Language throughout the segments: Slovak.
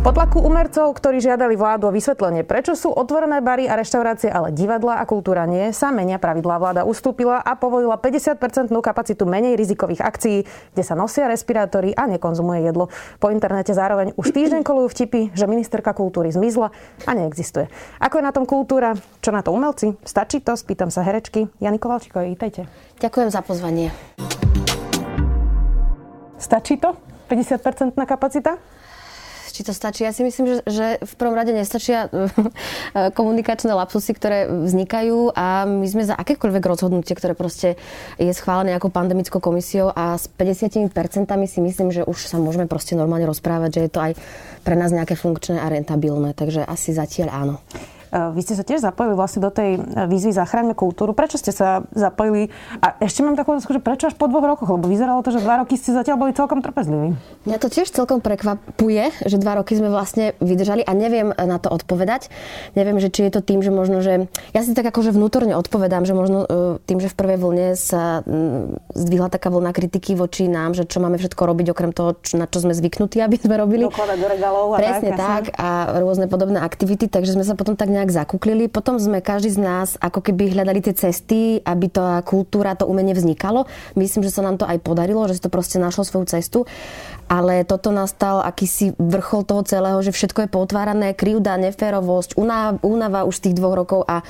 Po tlaku umercov, ktorí žiadali vládu o vysvetlenie, prečo sú otvorené bary a reštaurácie, ale divadla a kultúra nie, sa menia pravidlá. Vláda ustúpila a povolila 50-percentnú kapacitu menej rizikových akcií, kde sa nosia respirátory a nekonzumuje jedlo. Po internete zároveň už týždeň kolujú vtipy, že ministerka kultúry zmizla a neexistuje. Ako je na tom kultúra? Čo na to umelci? Stačí to? Spýtam sa herečky. Jani Kovalčíkovej, vítajte. Ďakujem za pozvanie. Stačí to? 50-percentná kapacita? Či to stačí. Ja si myslím, že, že v prvom rade nestačia komunikačné lapsusy, ktoré vznikajú a my sme za akékoľvek rozhodnutie, ktoré proste je schválené ako pandemickou komisiou a s 50% si myslím, že už sa môžeme proste normálne rozprávať, že je to aj pre nás nejaké funkčné a rentabilné. Takže asi zatiaľ áno. Vy ste sa tiež zapojili vlastne do tej výzvy Zachráňme kultúru. Prečo ste sa zapojili? A ešte mám takú otázku, že prečo až po dvoch rokoch? Lebo vyzeralo to, že dva roky ste zatiaľ boli celkom trpezliví. Mňa to tiež celkom prekvapuje, že dva roky sme vlastne vydržali a neviem na to odpovedať. Neviem, že či je to tým, že možno, že... Ja si tak akože vnútorne odpovedám, že možno e, tým, že v prvej vlne sa zdvihla taká vlna kritiky voči nám, že čo máme všetko robiť, okrem toho, na čo sme zvyknutí, aby sme robili. Dokladať do regálov a Presne tak, tak a rôzne podobné aktivity, takže sme sa potom tak nejak nejak zakuklili. Potom sme každý z nás ako keby hľadali tie cesty, aby tá kultúra, to umenie vznikalo. Myslím, že sa nám to aj podarilo, že si to proste našlo svoju cestu. Ale toto nastal akýsi vrchol toho celého, že všetko je potvárané, krivda, neférovosť, únava už tých dvoch rokov a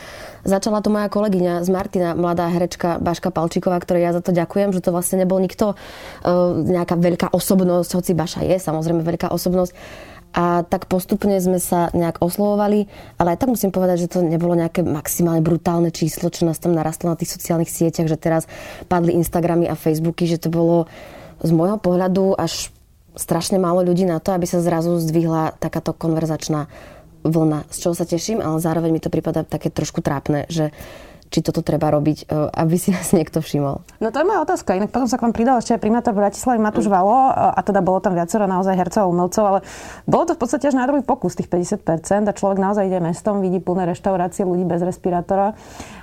začala to moja kolegyňa z Martina, mladá herečka Baška Palčíková, ktorej ja za to ďakujem, že to vlastne nebol nikto, uh, nejaká veľká osobnosť, hoci Baša je samozrejme veľká osobnosť, a tak postupne sme sa nejak oslovovali, ale aj tak musím povedať, že to nebolo nejaké maximálne brutálne číslo, čo nás tam narastlo na tých sociálnych sieťach, že teraz padli Instagramy a Facebooky, že to bolo z môjho pohľadu až strašne málo ľudí na to, aby sa zrazu zdvihla takáto konverzačná vlna, z čoho sa teším, ale zároveň mi to prípada také trošku trápne, že či toto treba robiť, e, aby si nás niekto všimol. No to je moja otázka. Inak potom sa k vám pridal ešte aj primátor Bratislavy Matúš Valo a teda bolo tam viacero naozaj hercov a umelcov, ale bolo to v podstate až na druhý pokus tých 50% a človek naozaj ide mestom, vidí plné reštaurácie ľudí bez respirátora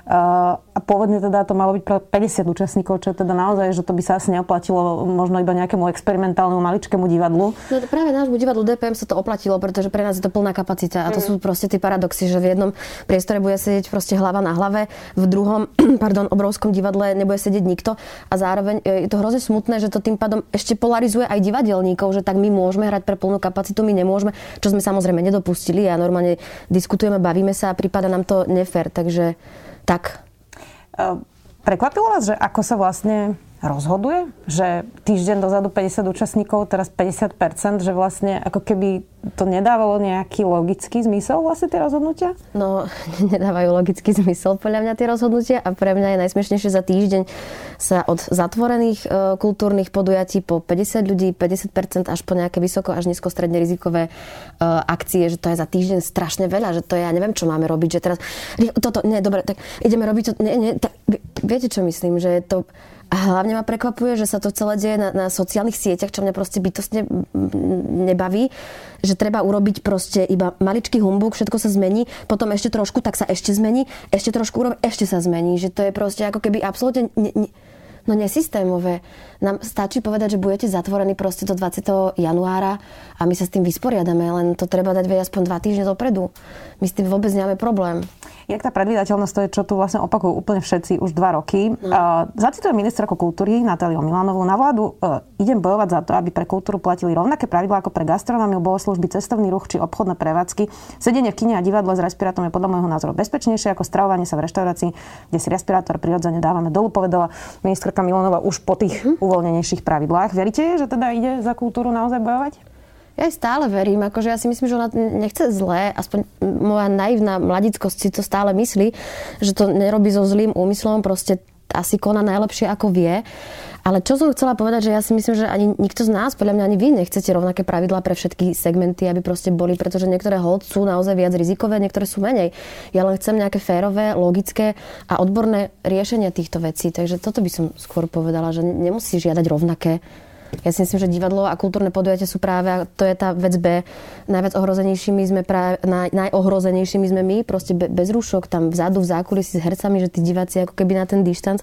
a pôvodne teda to malo byť pre 50 účastníkov, čo je teda naozaj, že to by sa asi neoplatilo možno iba nejakému experimentálnemu maličkému divadlu. No práve nášmu divadlu DPM sa to oplatilo, pretože pre nás je to plná kapacita a to mm. sú proste tie paradoxy, že v jednom priestore bude sedieť proste hlava na hlave, v druhom, pardon, obrovskom divadle nebude sedieť nikto. A zároveň e, je to hrozne smutné, že to tým pádom ešte polarizuje aj divadelníkov, že tak my môžeme hrať pre plnú kapacitu, my nemôžeme, čo sme samozrejme nedopustili. A normálne diskutujeme, bavíme sa a prípada nám to nefér, takže tak. Prekvapilo vás, že ako sa vlastne rozhoduje, že týždeň dozadu 50 účastníkov, teraz 50%, že vlastne ako keby to nedávalo nejaký logický zmysel vlastne tie rozhodnutia? No, nedávajú logický zmysel podľa mňa tie rozhodnutia a pre mňa je najsmiešnejšie za týždeň sa od zatvorených e, kultúrnych podujatí po 50 ľudí, 50% až po nejaké vysoko až nízko stredne rizikové e, akcie, že to je za týždeň strašne veľa, že to je, ja neviem, čo máme robiť, že teraz toto, nie, dobre, tak ideme robiť to, nie, nie, tak, viete, čo myslím, že to a hlavne ma prekvapuje, že sa to celé deje na, na sociálnych sieťach, čo mňa proste bytostne nebaví, že treba urobiť proste iba maličký humbuk, všetko sa zmení, potom ešte trošku, tak sa ešte zmení, ešte trošku urobiť, ešte sa zmení, že to je proste ako keby absolútne ne, ne, no nesystémové. Nám stačí povedať, že budete zatvorení proste do 20. januára a my sa s tým vysporiadame, len to treba dať vedieť aspoň dva týždne dopredu. My s tým vôbec nemáme problém. Jak tá predvídateľnosť, to je, čo tu vlastne opakujú úplne všetci už dva roky. No. Uh, zacitujem ministerku kultúry Natáliu Milanovú. Na vládu uh, idem bojovať za to, aby pre kultúru platili rovnaké pravidlá ako pre gastronómiu, bohoslužby, cestovný ruch či obchodné prevádzky. Sedenie v kine a divadle s respirátorom je podľa môjho názoru bezpečnejšie ako stravovanie sa v reštaurácii, kde si respirátor prirodzene dávame dolu, povedala ministerka Milanova už po tých uh-huh. uvoľnenejších pravidlách. Veríte, že teda ide za kultúru naozaj bojovať? Ja aj stále verím, akože ja si myslím, že ona nechce zlé, aspoň moja naivná mladickosť si to stále myslí, že to nerobí so zlým úmyslom, proste asi koná najlepšie, ako vie. Ale čo som chcela povedať, že ja si myslím, že ani nikto z nás, podľa mňa ani vy nechcete rovnaké pravidlá pre všetky segmenty, aby proste boli, pretože niektoré hold sú naozaj viac rizikové, niektoré sú menej. Ja len chcem nejaké férové, logické a odborné riešenia týchto vecí. Takže toto by som skôr povedala, že nemusí žiadať rovnaké Ja si myslím, že divadlo a kultúrne podujatia sú práve, to je tá vec B. Najviac ohrozenejšími sme práve, naj, najohrozenejšími sme my, proste be, bez rúšok, tam vzadu, v zákulisí s hercami, že tí diváci ako keby na ten dištanc.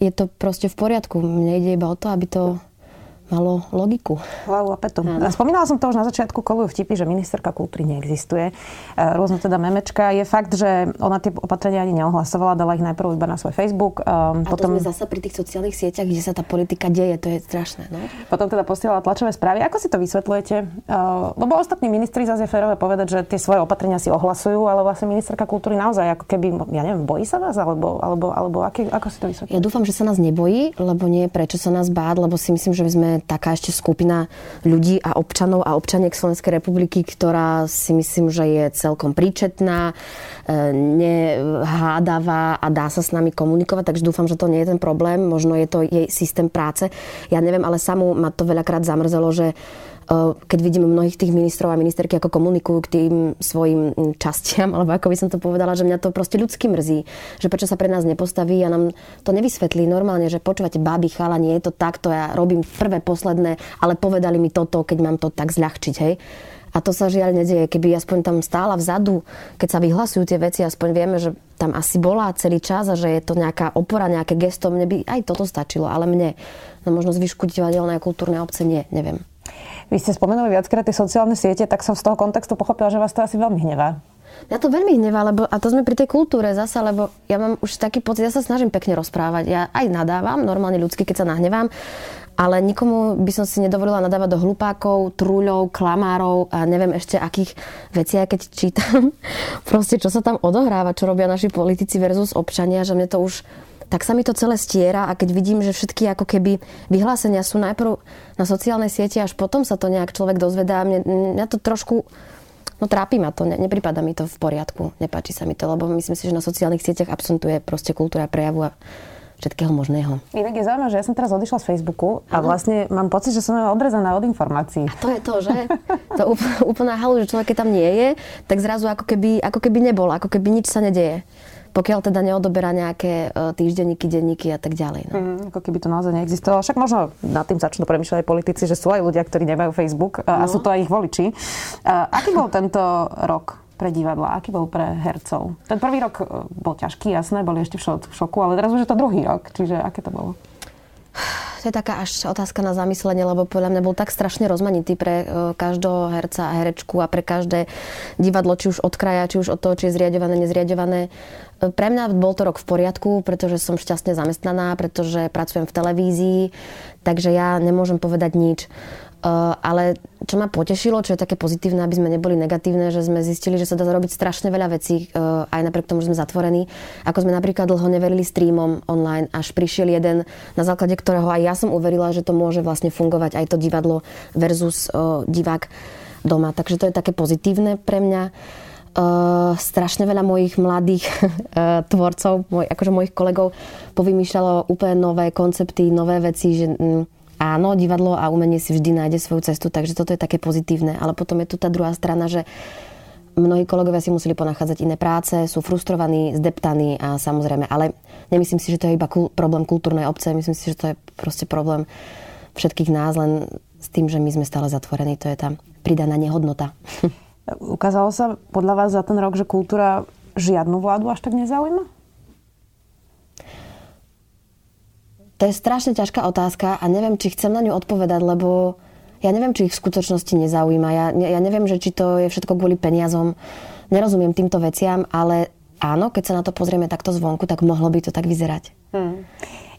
Je to proste v poriadku. Mne ide iba o to, aby to malo logiku. Hlavu a petu. Spomínala som to už na začiatku, kolujú vtipy, že ministerka kultúry neexistuje. E, rôzne teda memečka. Je fakt, že ona tie opatrenia ani neohlasovala, dala ich najprv iba na svoj Facebook. Um, a potom... to sme zase pri tých sociálnych sieťach, kde sa tá politika deje, to je strašné. No? Potom teda posielala tlačové správy. Ako si to vysvetľujete? Uh, lebo ostatní ministri zase je férové povedať, že tie svoje opatrenia si ohlasujú, ale vlastne ministerka kultúry naozaj ako keby, ja neviem, bojí sa vás? Alebo, alebo, alebo aký, ako si to vysvetľujete? Ja dúfam, že sa nás nebojí, lebo nie prečo sa nás báť, lebo si myslím, že sme taká ešte skupina ľudí a občanov a občaniek Slovenskej republiky, ktorá si myslím, že je celkom príčetná, e, nehádavá a dá sa s nami komunikovať, takže dúfam, že to nie je ten problém. Možno je to jej systém práce. Ja neviem, ale samú ma to veľakrát zamrzelo, že keď vidím mnohých tých ministrov a ministerky, ako komunikujú k tým svojim častiam, alebo ako by som to povedala, že mňa to proste ľudsky mrzí, že prečo sa pre nás nepostaví a nám to nevysvetlí normálne, že počúvate, babi, chala, nie je to takto, ja robím prvé, posledné, ale povedali mi toto, keď mám to tak zľahčiť, hej. A to sa žiaľ nedieje. Keby aspoň tam stála vzadu, keď sa vyhlasujú tie veci, aspoň vieme, že tam asi bola celý čas a že je to nejaká opora, nejaké gesto. Mne by aj toto stačilo, ale mne, no možno zvyšku divadelné a kultúrne obce nie, neviem. Vy ste spomenuli viackrát tie sociálne siete, tak som z toho kontextu pochopila, že vás to asi veľmi hnevá. Ja to veľmi hnevá, lebo, a to sme pri tej kultúre zase, lebo ja mám už taký pocit, ja sa snažím pekne rozprávať. Ja aj nadávam, normálne ľudsky, keď sa nahnevám, ale nikomu by som si nedovolila nadávať do hlupákov, trúľov, klamárov a neviem ešte akých vecí, aj keď čítam. Proste, čo sa tam odohráva, čo robia naši politici versus občania, že mne to už tak sa mi to celé stiera a keď vidím, že všetky ako keby vyhlásenia sú najprv na sociálnej siete, až potom sa to nejak človek dozvedá. Mne, mňa to trošku No trápi ma to, ne, nepripada mi to v poriadku, nepáči sa mi to, lebo myslím si, že na sociálnych sieťach absentuje proste kultúra prejavu a všetkého možného. Inak je zaujímavé, že ja som teraz odišla z Facebooku a vlastne mám pocit, že som odrezaná od informácií. A to je to, že? to úplná halu, že človek, keď tam nie je, tak zrazu ako keby, ako keby nebol, ako keby nič sa nedeje pokiaľ teda neodoberá nejaké e, týždenníky, denníky a tak ďalej. No. Mm, ako keby to naozaj neexistovalo. Však možno nad tým začnú premýšľať aj politici, že sú aj ľudia, ktorí nemajú Facebook no. a sú to aj ich voliči. A aký bol tento rok pre divadla? Aký bol pre hercov? Ten prvý rok e, bol ťažký, jasné, boli ešte v šoku, ale teraz už je to druhý rok, čiže aké to bolo? To je taká až otázka na zamyslenie, lebo podľa mňa bol tak strašne rozmanitý pre e, každého herca a herečku a pre každé divadlo, či už od kraja, či už od toho, či je zriadované, nezriadované. E, pre mňa bol to rok v poriadku, pretože som šťastne zamestnaná, pretože pracujem v televízii, takže ja nemôžem povedať nič. Eh, ale čo ma potešilo, čo je také pozitívne, aby sme neboli negatívne, že sme zistili, že sa dá robiť strašne veľa vecí, eh, aj napriek tomu, že sme zatvorení. Ako sme napríklad dlho neverili streamom online, až prišiel jeden, na základe ktorého aj ja som uverila, že to môže vlastne fungovať aj to divadlo versus eh, divák doma. Takže to je také pozitívne pre mňa. Uh, strašne veľa mojich mladých uh, tvorcov, moj, akože mojich kolegov povymýšľalo úplne nové koncepty, nové veci, že mm, áno, divadlo a umenie si vždy nájde svoju cestu, takže toto je také pozitívne. Ale potom je tu tá druhá strana, že mnohí kolegovia si museli ponachádzať iné práce, sú frustrovaní, zdeptaní a samozrejme, ale nemyslím si, že to je iba kul- problém kultúrnej obce, myslím si, že to je proste problém všetkých nás, len s tým, že my sme stále zatvorení, to je tá pridaná nehodnota. Ukázalo sa podľa vás za ten rok, že kultúra žiadnu vládu až tak nezaujíma? To je strašne ťažká otázka a neviem, či chcem na ňu odpovedať, lebo ja neviem, či ich v skutočnosti nezaujíma. Ja, ja neviem, že či to je všetko kvôli peniazom. Nerozumiem týmto veciam, ale áno, keď sa na to pozrieme takto zvonku, tak mohlo by to tak vyzerať. Hmm.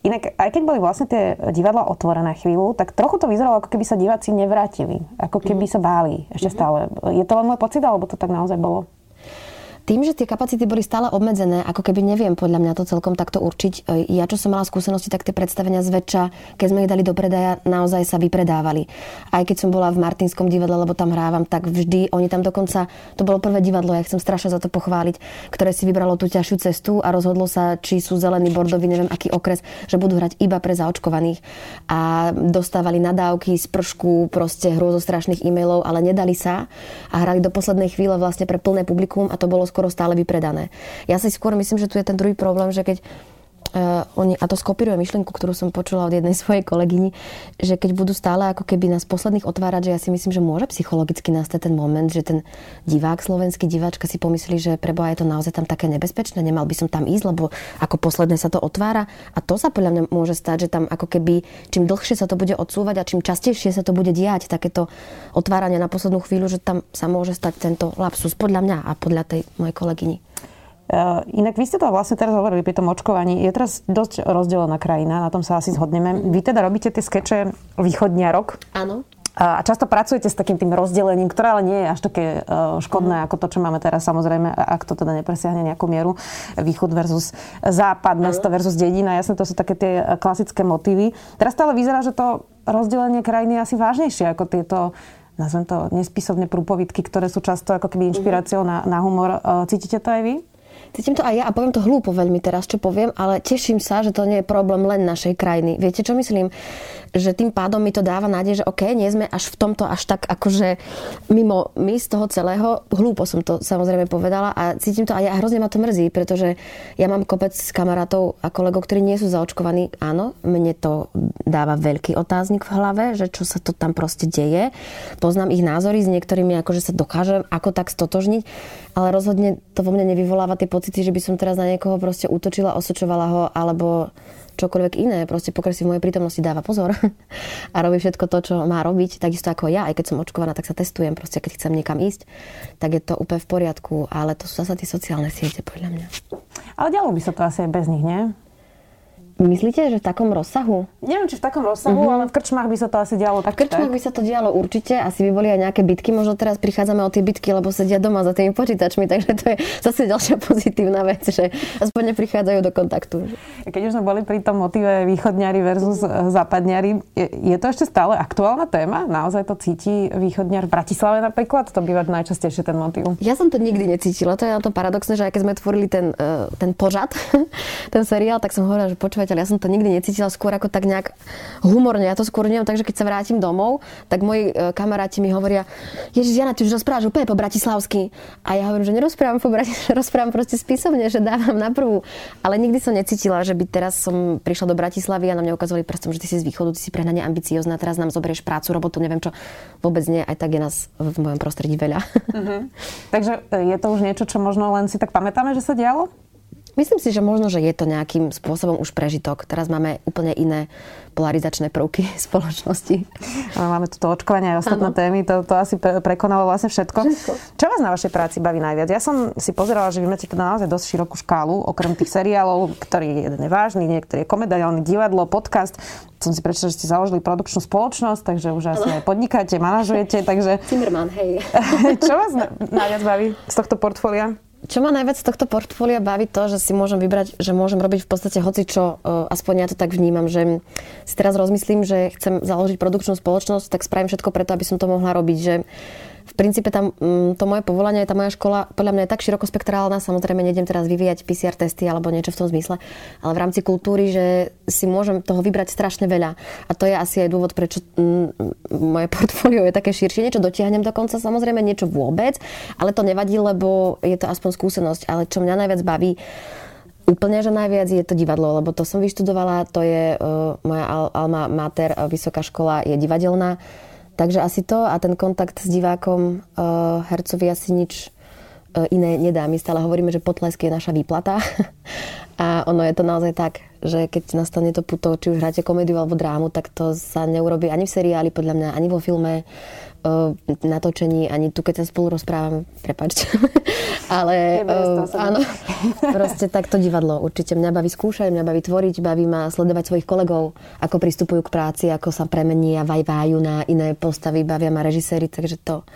Inak, aj keď boli vlastne tie divadla otvorené chvíľu, tak trochu to vyzeralo, ako keby sa diváci nevrátili. Ako keby mm. sa báli ešte mm-hmm. stále. Je to len môj pocit, alebo to tak naozaj bolo? Tým, že tie kapacity boli stále obmedzené, ako keby neviem podľa mňa to celkom takto určiť. E, ja, čo som mala skúsenosti, tak tie predstavenia zväčša, keď sme ich dali do predaja, naozaj sa vypredávali. Aj keď som bola v Martinskom divadle, lebo tam hrávam, tak vždy, oni tam dokonca, to bolo prvé divadlo, ja chcem strašne za to pochváliť, ktoré si vybralo tú ťažšiu cestu a rozhodlo sa, či sú zelený, bordový, neviem aký okres, že budú hrať iba pre zaočkovaných. A dostávali nadávky z proste hrôzo strašných e-mailov, ale nedali sa a hrali do poslednej chvíle vlastne pre plné publikum a to bolo skoro stále vypredané. Ja si skôr myslím, že tu je ten druhý problém, že keď Uh, oni, a to skopíruje myšlienku, ktorú som počula od jednej svojej kolegyni, že keď budú stále ako keby nás posledných otvárať, že ja si myslím, že môže psychologicky nastať ten moment, že ten divák, slovenský diváčka si pomyslí, že preboha je to naozaj tam také nebezpečné, nemal by som tam ísť, lebo ako posledné sa to otvára. A to sa podľa mňa môže stať, že tam ako keby čím dlhšie sa to bude odsúvať a čím častejšie sa to bude diať, takéto otváranie na poslednú chvíľu, že tam sa môže stať tento lapsus podľa mňa a podľa tej mojej kolegyni. Uh, inak vy ste to vlastne teraz hovorili pri tom očkovaní. Je teraz dosť rozdelená krajina, na tom sa asi zhodneme. Vy teda robíte tie skeče rok. Áno. A často pracujete s takým tým rozdelením, ktoré ale nie je až také uh, škodné, mm. ako to, čo máme teraz, samozrejme, ak to teda nepresiahne nejakú mieru. Východ versus západ, mm. mesto versus dedina. Jasne, to sú také tie klasické motívy. Teraz stále vyzerá, že to rozdelenie krajiny je asi vážnejšie ako tieto nazvem to nespisovne prúpovidky, ktoré sú často ako keby inšpiráciou na, na humor. Cítite to aj vy? Cítim to aj ja a poviem to hlúpo veľmi teraz, čo poviem, ale teším sa, že to nie je problém len našej krajiny. Viete, čo myslím? Že tým pádom mi to dáva nádej, že OK, nie sme až v tomto až tak akože mimo my z toho celého. Hlúpo som to samozrejme povedala a cítim to aj ja. Hrozne ma to mrzí, pretože ja mám kopec kamarátov a kolegov, ktorí nie sú zaočkovaní. Áno, mne to dáva veľký otáznik v hlave, že čo sa to tam proste deje. Poznám ich názory, s niektorými akože sa dokážem ako tak stotožniť, ale rozhodne to vo mne nevyvoláva tie pocity, že by som teraz na niekoho proste útočila, osočovala ho, alebo čokoľvek iné. Proste pokiaľ si v mojej prítomnosti dáva pozor a robí všetko to, čo má robiť, takisto ako ja, aj keď som očkovaná, tak sa testujem. Proste keď chcem niekam ísť, tak je to úplne v poriadku, ale to sú zase tie sociálne siete, podľa mňa. Ale dialo by sa to asi aj bez nich, nie? Myslíte, že v takom rozsahu? Neviem, či v takom rozsahu, mm-hmm. ale v krčmách by sa to asi dialo tak. V krčmách tak. by sa to dialo určite, asi by boli aj nejaké bitky. Možno teraz prichádzame o tie bitky, lebo sedia doma za tými počítačmi, takže to je zase ďalšia pozitívna vec, že aspoň neprichádzajú do kontaktu. Keď už sme boli pri tom motive východňari versus eh, západňari, je, je to ešte stále aktuálna téma? Naozaj to cíti východňar v Bratislave napríklad? To býva najčastejšie ten motiv. Ja som to nikdy necítila. To je na to paradoxné, že aj keď sme tvorili ten, eh, ten pořad, ten seriál, tak som hovorila, že počúvajte, ja som to nikdy necítila skôr ako tak nejak humorne. Ja to skôr neviem, takže keď sa vrátim domov, tak moji e, kamaráti mi hovoria, Ježiš, Jana, ty už rozprávaš úplne po bratislavsky. A ja hovorím, že nerozprávam po bratislavsky, rozprávam proste spisovne, že dávam na prvú. Ale nikdy som necítila, že by teraz som prišla do Bratislavy a na mňa ukazovali prstom, že ty si z východu, ty si prehnane ambiciozná, teraz nám zoberieš prácu, robotu, neviem čo. Vôbec nie, aj tak je nás v mojom prostredí veľa. Uh-huh. Takže e, je to už niečo, čo možno len si tak pamätáme, že sa dialo? Myslím si, že možno, že je to nejakým spôsobom už prežitok. Teraz máme úplne iné polarizačné prvky spoločnosti. Máme tu to očkovanie aj ostatné ano. témy, to, to asi prekonalo vlastne všetko. všetko. Čo vás na vašej práci baví najviac? Ja som si pozerala, že vy máte teda naozaj dosť širokú škálu, okrem tých seriálov, ktorý jeden je vážny, niektorý je komediálny, divadlo, podcast. Som si prečítala, že ste založili produkčnú spoločnosť, takže už asi aj podnikáte, manažujete, takže... Zimmerman, hej. Čo vás najviac baví z tohto portfólia? Čo ma najviac z tohto portfólia baví to, že si môžem vybrať, že môžem robiť v podstate hoci čo, e, aspoň ja to tak vnímam, že si teraz rozmyslím, že chcem založiť produkčnú spoločnosť, tak spravím všetko preto, aby som to mohla robiť, že v princípe tam mm, to moje povolanie, tá moja škola podľa mňa je tak širokospektrálna, samozrejme nejdem teraz vyvíjať PCR testy alebo niečo v tom zmysle, ale v rámci kultúry, že si môžem toho vybrať strašne veľa. A to je asi aj dôvod, prečo mm, moje portfólio je také širšie. Niečo dotiahnem dokonca, samozrejme niečo vôbec, ale to nevadí, lebo je to aspoň skúsenosť. Ale čo mňa najviac baví, Úplne, že najviac je to divadlo, lebo to som vyštudovala, to je uh, moja alma mater, uh, vysoká škola je divadelná Takže asi to a ten kontakt s divákom uh, hercovi asi nič uh, iné nedá. My stále hovoríme, že potlesk je naša výplata. a ono je to naozaj tak, že keď nastane to puto, či už hráte komédiu alebo drámu, tak to sa neurobi ani v seriáli, podľa mňa, ani vo filme uh, natočení, ani tu, keď sa spolu rozprávame, prepačte. Ale uh, áno, proste takto divadlo. Určite mňa baví skúšať, mňa baví tvoriť, baví ma sledovať svojich kolegov, ako pristupujú k práci, ako sa premenia, vajvájú na iné postavy, bavia ma režiséri, takže to,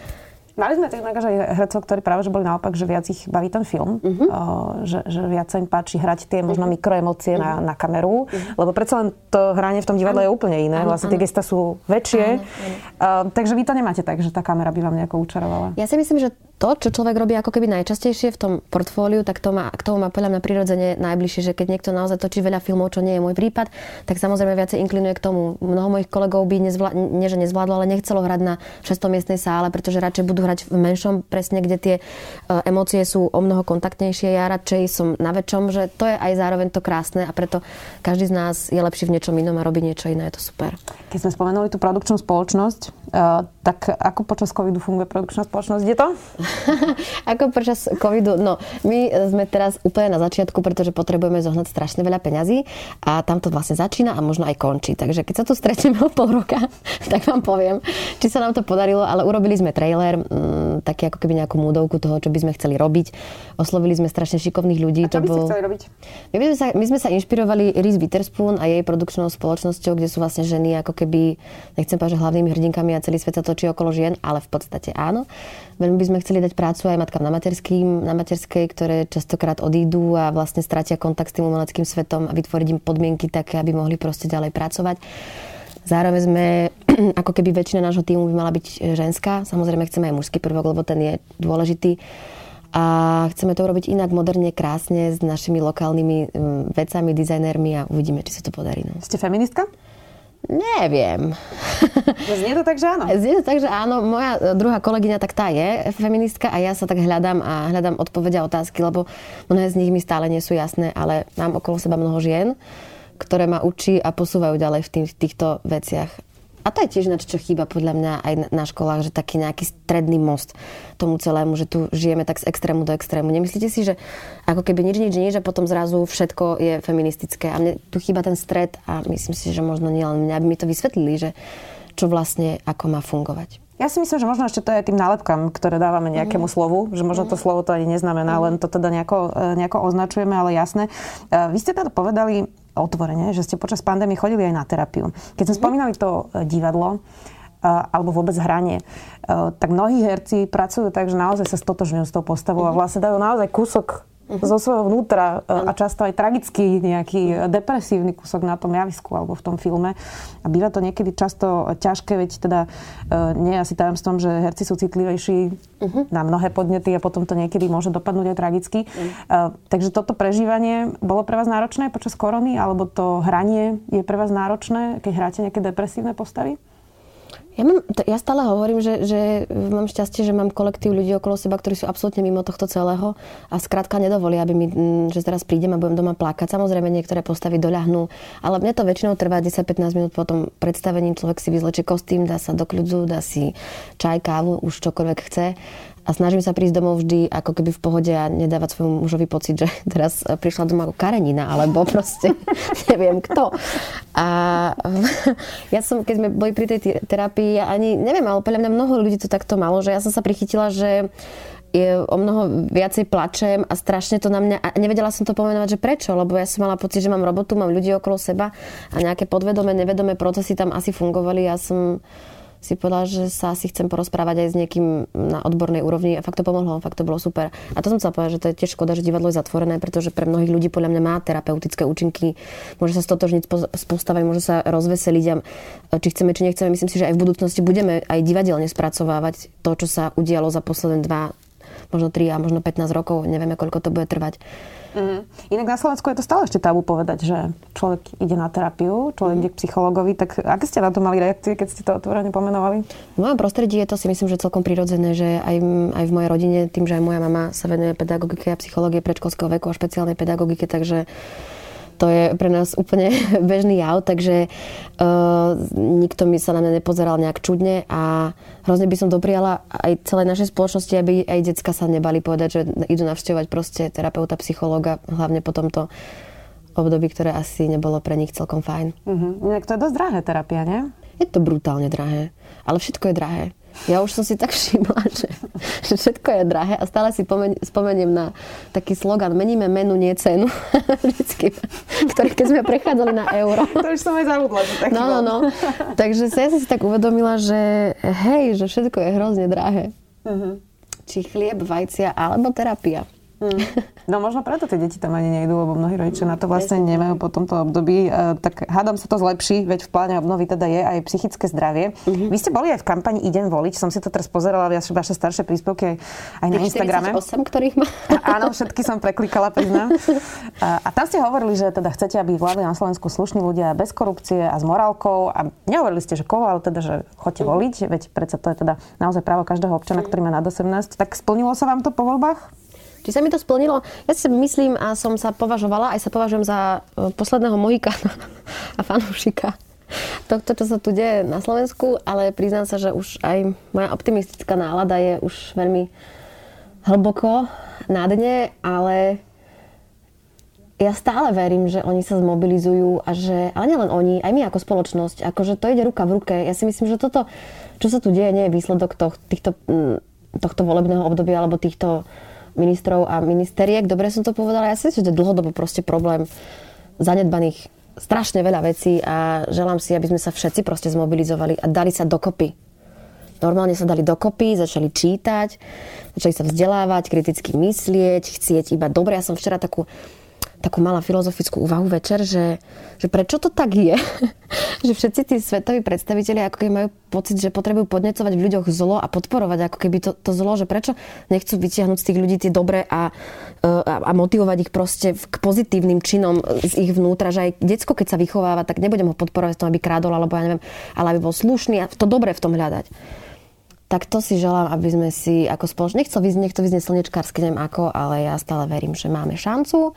Mali sme tak že hercov, ktorí práve že boli naopak, že viac ich baví ten film, uh-huh. o, že, že viac sa im páči hrať tie možno mhm. mikroemócie uh-huh. na, na kameru, uh-huh. lebo predsa len to hranie v tom divadle ano. je úplne iné, ano, vlastne ano. tie gesta sú väčšie, ano, ano. Uh, takže vy to nemáte tak, že tá kamera by vám nejako učarovala. Ja si myslím, že to, čo človek robí ako keby najčastejšie v tom portfóliu, tak to má, k tomu má podľa mňa prirodzene najbližšie, že keď niekto naozaj točí veľa filmov, čo nie je môj prípad, tak samozrejme viacej inklinuje k tomu. Mnoho mojich kolegov by nezvlá, nie, že nezvládlo, ale nechcelo hrať na 600 miestnej sále, pretože radšej budú hrať v menšom, presne kde tie uh, emócie sú o mnoho kontaktnejšie. Ja radšej som na väčšom, že to je aj zároveň to krásne a preto každý z nás je lepší v niečom inom a robí niečo iné, je to super. Keď sme spomenuli tú produkčnú spoločnosť, uh, tak ako počas covidu funguje produkčná spoločnosť? Je to? Ako počas covidu? No, my sme teraz úplne na začiatku, pretože potrebujeme zohnať strašne veľa peňazí a tam to vlastne začína a možno aj končí. Takže keď sa tu stretneme o pol roka, tak vám poviem, či sa nám to podarilo, ale urobili sme trailer, mm, taký ako keby nejakú múdovku toho, čo by sme chceli robiť. Oslovili sme strašne šikovných ľudí. A čo to by bol... chceli robiť? My, sme sa, my sme sa inšpirovali Reese Witherspoon a jej produkčnou spoločnosťou, kde sú vlastne ženy ako keby, nechcem povedať, že hlavnými hrdinkami a celý svet sa točí okolo žien, ale v podstate áno. Veľmi by sme chceli dať prácu aj matkám na, materským, na materskej, ktoré častokrát odídu a vlastne stratia kontakt s tým umeleckým svetom a vytvoriť im podmienky také, aby mohli proste ďalej pracovať. Zároveň sme, ako keby väčšina nášho týmu by mala byť ženská. Samozrejme chceme aj mužský prvok, lebo ten je dôležitý. A chceme to urobiť inak, moderne, krásne, s našimi lokálnymi vecami, dizajnérmi a uvidíme, či sa to podarí. No. Ste feministka? Neviem. Znie to tak, že áno? Znie to tak, že áno. Moja druhá kolegyňa, tak tá je feministka a ja sa tak hľadám a hľadám odpovedia a otázky, lebo mnohé z nich mi stále nie sú jasné, ale mám okolo seba mnoho žien, ktoré ma učí a posúvajú ďalej v tých, týchto veciach. A to je tiež na čo chýba podľa mňa aj na školách, že taký nejaký stredný most tomu celému, že tu žijeme tak z extrému do extrému. Nemyslíte si, že ako keby nič, nič, nič a potom zrazu všetko je feministické a mne tu chýba ten stred a myslím si, že možno nielen mňa, aby mi to vysvetlili, že čo vlastne ako má fungovať. Ja si myslím, že možno ešte to je tým nálepkám, ktoré dávame nejakému mm. slovu, že možno to mhm. slovo to ani neznamená, mm. len to teda nejako, e, nejako označujeme, ale jasné. E, vy ste teda povedali otvorene, že ste počas pandémie chodili aj na terapiu. Keď sme mm. spomínali to e, divadlo, alebo vôbec hranie. Tak mnohí herci pracujú tak, že naozaj sa stotožňujú s tou postavou mm. a mhm. vlastne dajú naozaj kúsok uh-huh. zo svojho vnútra uh, a často aj tragický nejaký depresívny kúsok na tom javisku alebo v tom filme. A býva to niekedy často ťažké, veď teda uh, nie je asi tajomstvom, že herci sú citlivejší uh-huh. na mnohé podnety a potom to niekedy môže dopadnúť aj tragicky. Uh-huh. Uh, takže toto prežívanie bolo pre vás náročné počas korony alebo to hranie je pre vás náročné, keď hráte nejaké depresívne postavy? Ja, mám, ja stále hovorím, že, že mám šťastie, že mám kolektív ľudí okolo seba, ktorí sú absolútne mimo tohto celého a skrátka nedovolia, aby mi, mm, že teraz prídem a budem doma plakať. Samozrejme niektoré postavy doľahnú, ale mne to väčšinou trvá 10-15 minút po tom predstavení. Človek si vyzlečie kostým, dá sa do kľudzu, dá si čaj, kávu, už čokoľvek chce a snažím sa prísť domov vždy ako keby v pohode a nedávať svojmu mužovi pocit, že teraz prišla doma ako Karenina, alebo proste neviem kto. A ja som, keď sme boli pri tej terapii, ja ani neviem, ale podľa mňa mnoho ľudí to takto malo, že ja som sa prichytila, že je, o mnoho viacej plačem a strašne to na mňa... A nevedela som to pomenovať, že prečo, lebo ja som mala pocit, že mám robotu, mám ľudí okolo seba a nejaké podvedomé, nevedomé procesy tam asi fungovali. Ja som si povedala, že sa asi chcem porozprávať aj s niekým na odbornej úrovni a fakt to pomohlo, fakt to bolo super. A to som chcela povedať, že to je tiež škoda, že divadlo je zatvorené, pretože pre mnohých ľudí podľa mňa má terapeutické účinky, môže sa stotožniť s postavami, môže sa rozveseliť a či chceme, či nechceme, myslím si, že aj v budúcnosti budeme aj divadelne spracovávať to, čo sa udialo za posledné dva, možno 3 a možno 15 rokov, nevieme, koľko to bude trvať. Mm-hmm. Inak na Slovensku je to stále ešte tabu povedať, že človek ide na terapiu, človek mm-hmm. ide k psychologovi. Tak aké ste na to mali reakcie, keď ste to otvorene pomenovali? V mojom prostredí je to si myslím, že celkom prirodzené, že aj, aj v mojej rodine, tým, že aj moja mama sa venuje pedagogike a psychológie predškolského veku a špeciálnej pedagogike, takže to je pre nás úplne bežný jav, takže uh, nikto mi sa na mňa nepozeral nejak čudne a hrozne by som dopriala aj celej našej spoločnosti, aby aj decka sa nebali povedať, že idú navštevovať proste terapeuta, psychológa, hlavne po tomto období, ktoré asi nebolo pre nich celkom fajn. Inak to je dosť drahé terapia, nie? Je to brutálne drahé, ale všetko je drahé. Ja už som si tak všimla, že, že všetko je drahé a stále si pomen, spomeniem na taký slogan meníme menu, nie cenu. Vždycky, ktorý keď sme prechádzali na euro. To už som aj zabudla, že taký No, no, no. Takže ja som si tak uvedomila, že hej, že všetko je hrozne drahé. Uh-huh. Či chlieb, vajcia alebo terapia. Mm. No možno preto tie deti tam ani nejdú, lebo mnohí rodičia na to vlastne nemajú po tomto období. E, tak hádam sa to zlepší, veď v pláne obnovy teda je aj psychické zdravie. Mm-hmm. Vy ste boli aj v kampani Idem voliť, som si to teraz pozerala, viac vaše staršie príspevky aj na Instagrame. 48, ktorých má. Áno, všetky som preklikala, priznám. A, a tam ste hovorili, že teda chcete, aby vládli na Slovensku slušní ľudia bez korupcie a s morálkou. A nehovorili ste, že koho, ale teda, že chodte mhm. voliť, veď predsa to je teda naozaj právo každého občana, ktorý má nad 18. Tak splnilo sa vám to po voľbách? Či sa mi to splnilo? Ja si myslím a som sa považovala, aj sa považujem za e, posledného Mohikana a fanúšika tohto, čo sa tu deje na Slovensku, ale priznám sa, že už aj moja optimistická nálada je už veľmi hlboko na dne, ale ja stále verím, že oni sa zmobilizujú a že, ale nielen oni, aj my ako spoločnosť, akože to ide ruka v ruke. Ja si myslím, že toto, čo sa tu deje, nie je výsledok toh, týchto, tohto volebného obdobia alebo týchto ministrov a ministeriek. Dobre som to povedala, ja si myslím, že to je dlhodobo proste problém zanedbaných strašne veľa vecí a želám si, aby sme sa všetci proste zmobilizovali a dali sa dokopy. Normálne sa dali dokopy, začali čítať, začali sa vzdelávať, kriticky myslieť, chcieť iba dobre. Ja som včera takú takú mala filozofickú úvahu večer, že, že prečo to tak je, že všetci tí svetoví predstavitelia ako keby majú pocit, že potrebujú podnecovať v ľuďoch zlo a podporovať ako keby to, to zlo, že prečo nechcú vytiahnuť z tých ľudí tie dobré a, e, a, a motivovať ich proste k pozitívnym činom z ich vnútra, že aj decko, keď sa vychováva, tak nebudem ho podporovať v tom, aby krádol, alebo ja neviem, ale aby bol slušný a to dobré v tom hľadať. Tak to si želám, aby sme si ako spoločne, nechcel vyznieť, nech to slnečkársky, neviem ako, ale ja stále verím, že máme šancu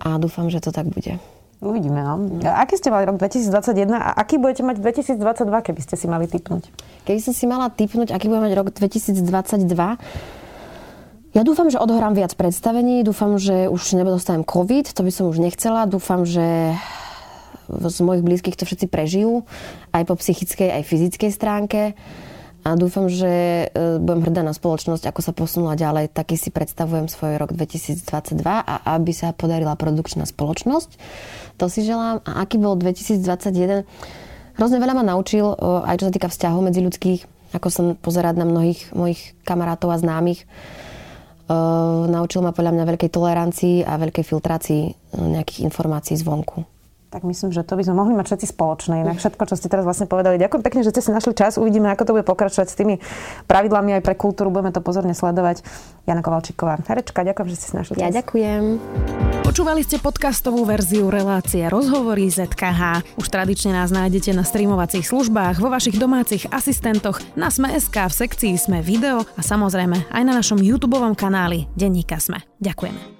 a dúfam, že to tak bude. Uvidíme, no. A aký ste mali rok 2021 a aký budete mať 2022, keby ste si mali typnúť? Keby som si mala typnúť, aký bude mať rok 2022, ja dúfam, že odohrám viac predstavení, dúfam, že už nedostanem COVID, to by som už nechcela, dúfam, že z mojich blízkych to všetci prežijú, aj po psychickej, aj fyzickej stránke a dúfam, že e, budem hrdá na spoločnosť, ako sa posunula ďalej. Taký si predstavujem svoj rok 2022 a aby sa podarila produkčná spoločnosť. To si želám. A aký bol 2021? Hrozne veľa ma naučil, e, aj čo sa týka vzťahov medzi ľudských, ako som pozerať na mnohých mojich kamarátov a známych. Uh, naučil ma podľa mňa veľkej tolerancii a veľkej filtrácii nejakých informácií zvonku tak myslím, že to by sme mohli mať všetci spoločné. Inak všetko, čo ste teraz vlastne povedali. Ďakujem pekne, že ste si našli čas. Uvidíme, ako to bude pokračovať s tými pravidlami aj pre kultúru. Budeme to pozorne sledovať. Jana Kovalčíková, herečka, ďakujem, že ste si našli čas. Ja ďakujem. Počúvali ste podcastovú verziu relácie Rozhovory ZKH. Už tradične nás nájdete na streamovacích službách, vo vašich domácich asistentoch, na Sme.sk, v sekcii Sme video a samozrejme aj na našom YouTube kanáli Denníka Sme. Ďakujeme.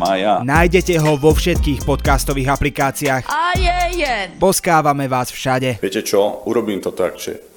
mája. Nájdete ho vo všetkých podcastových aplikáciách. A je, je. Poskávame vás všade. Viete čo? Urobím to tak, že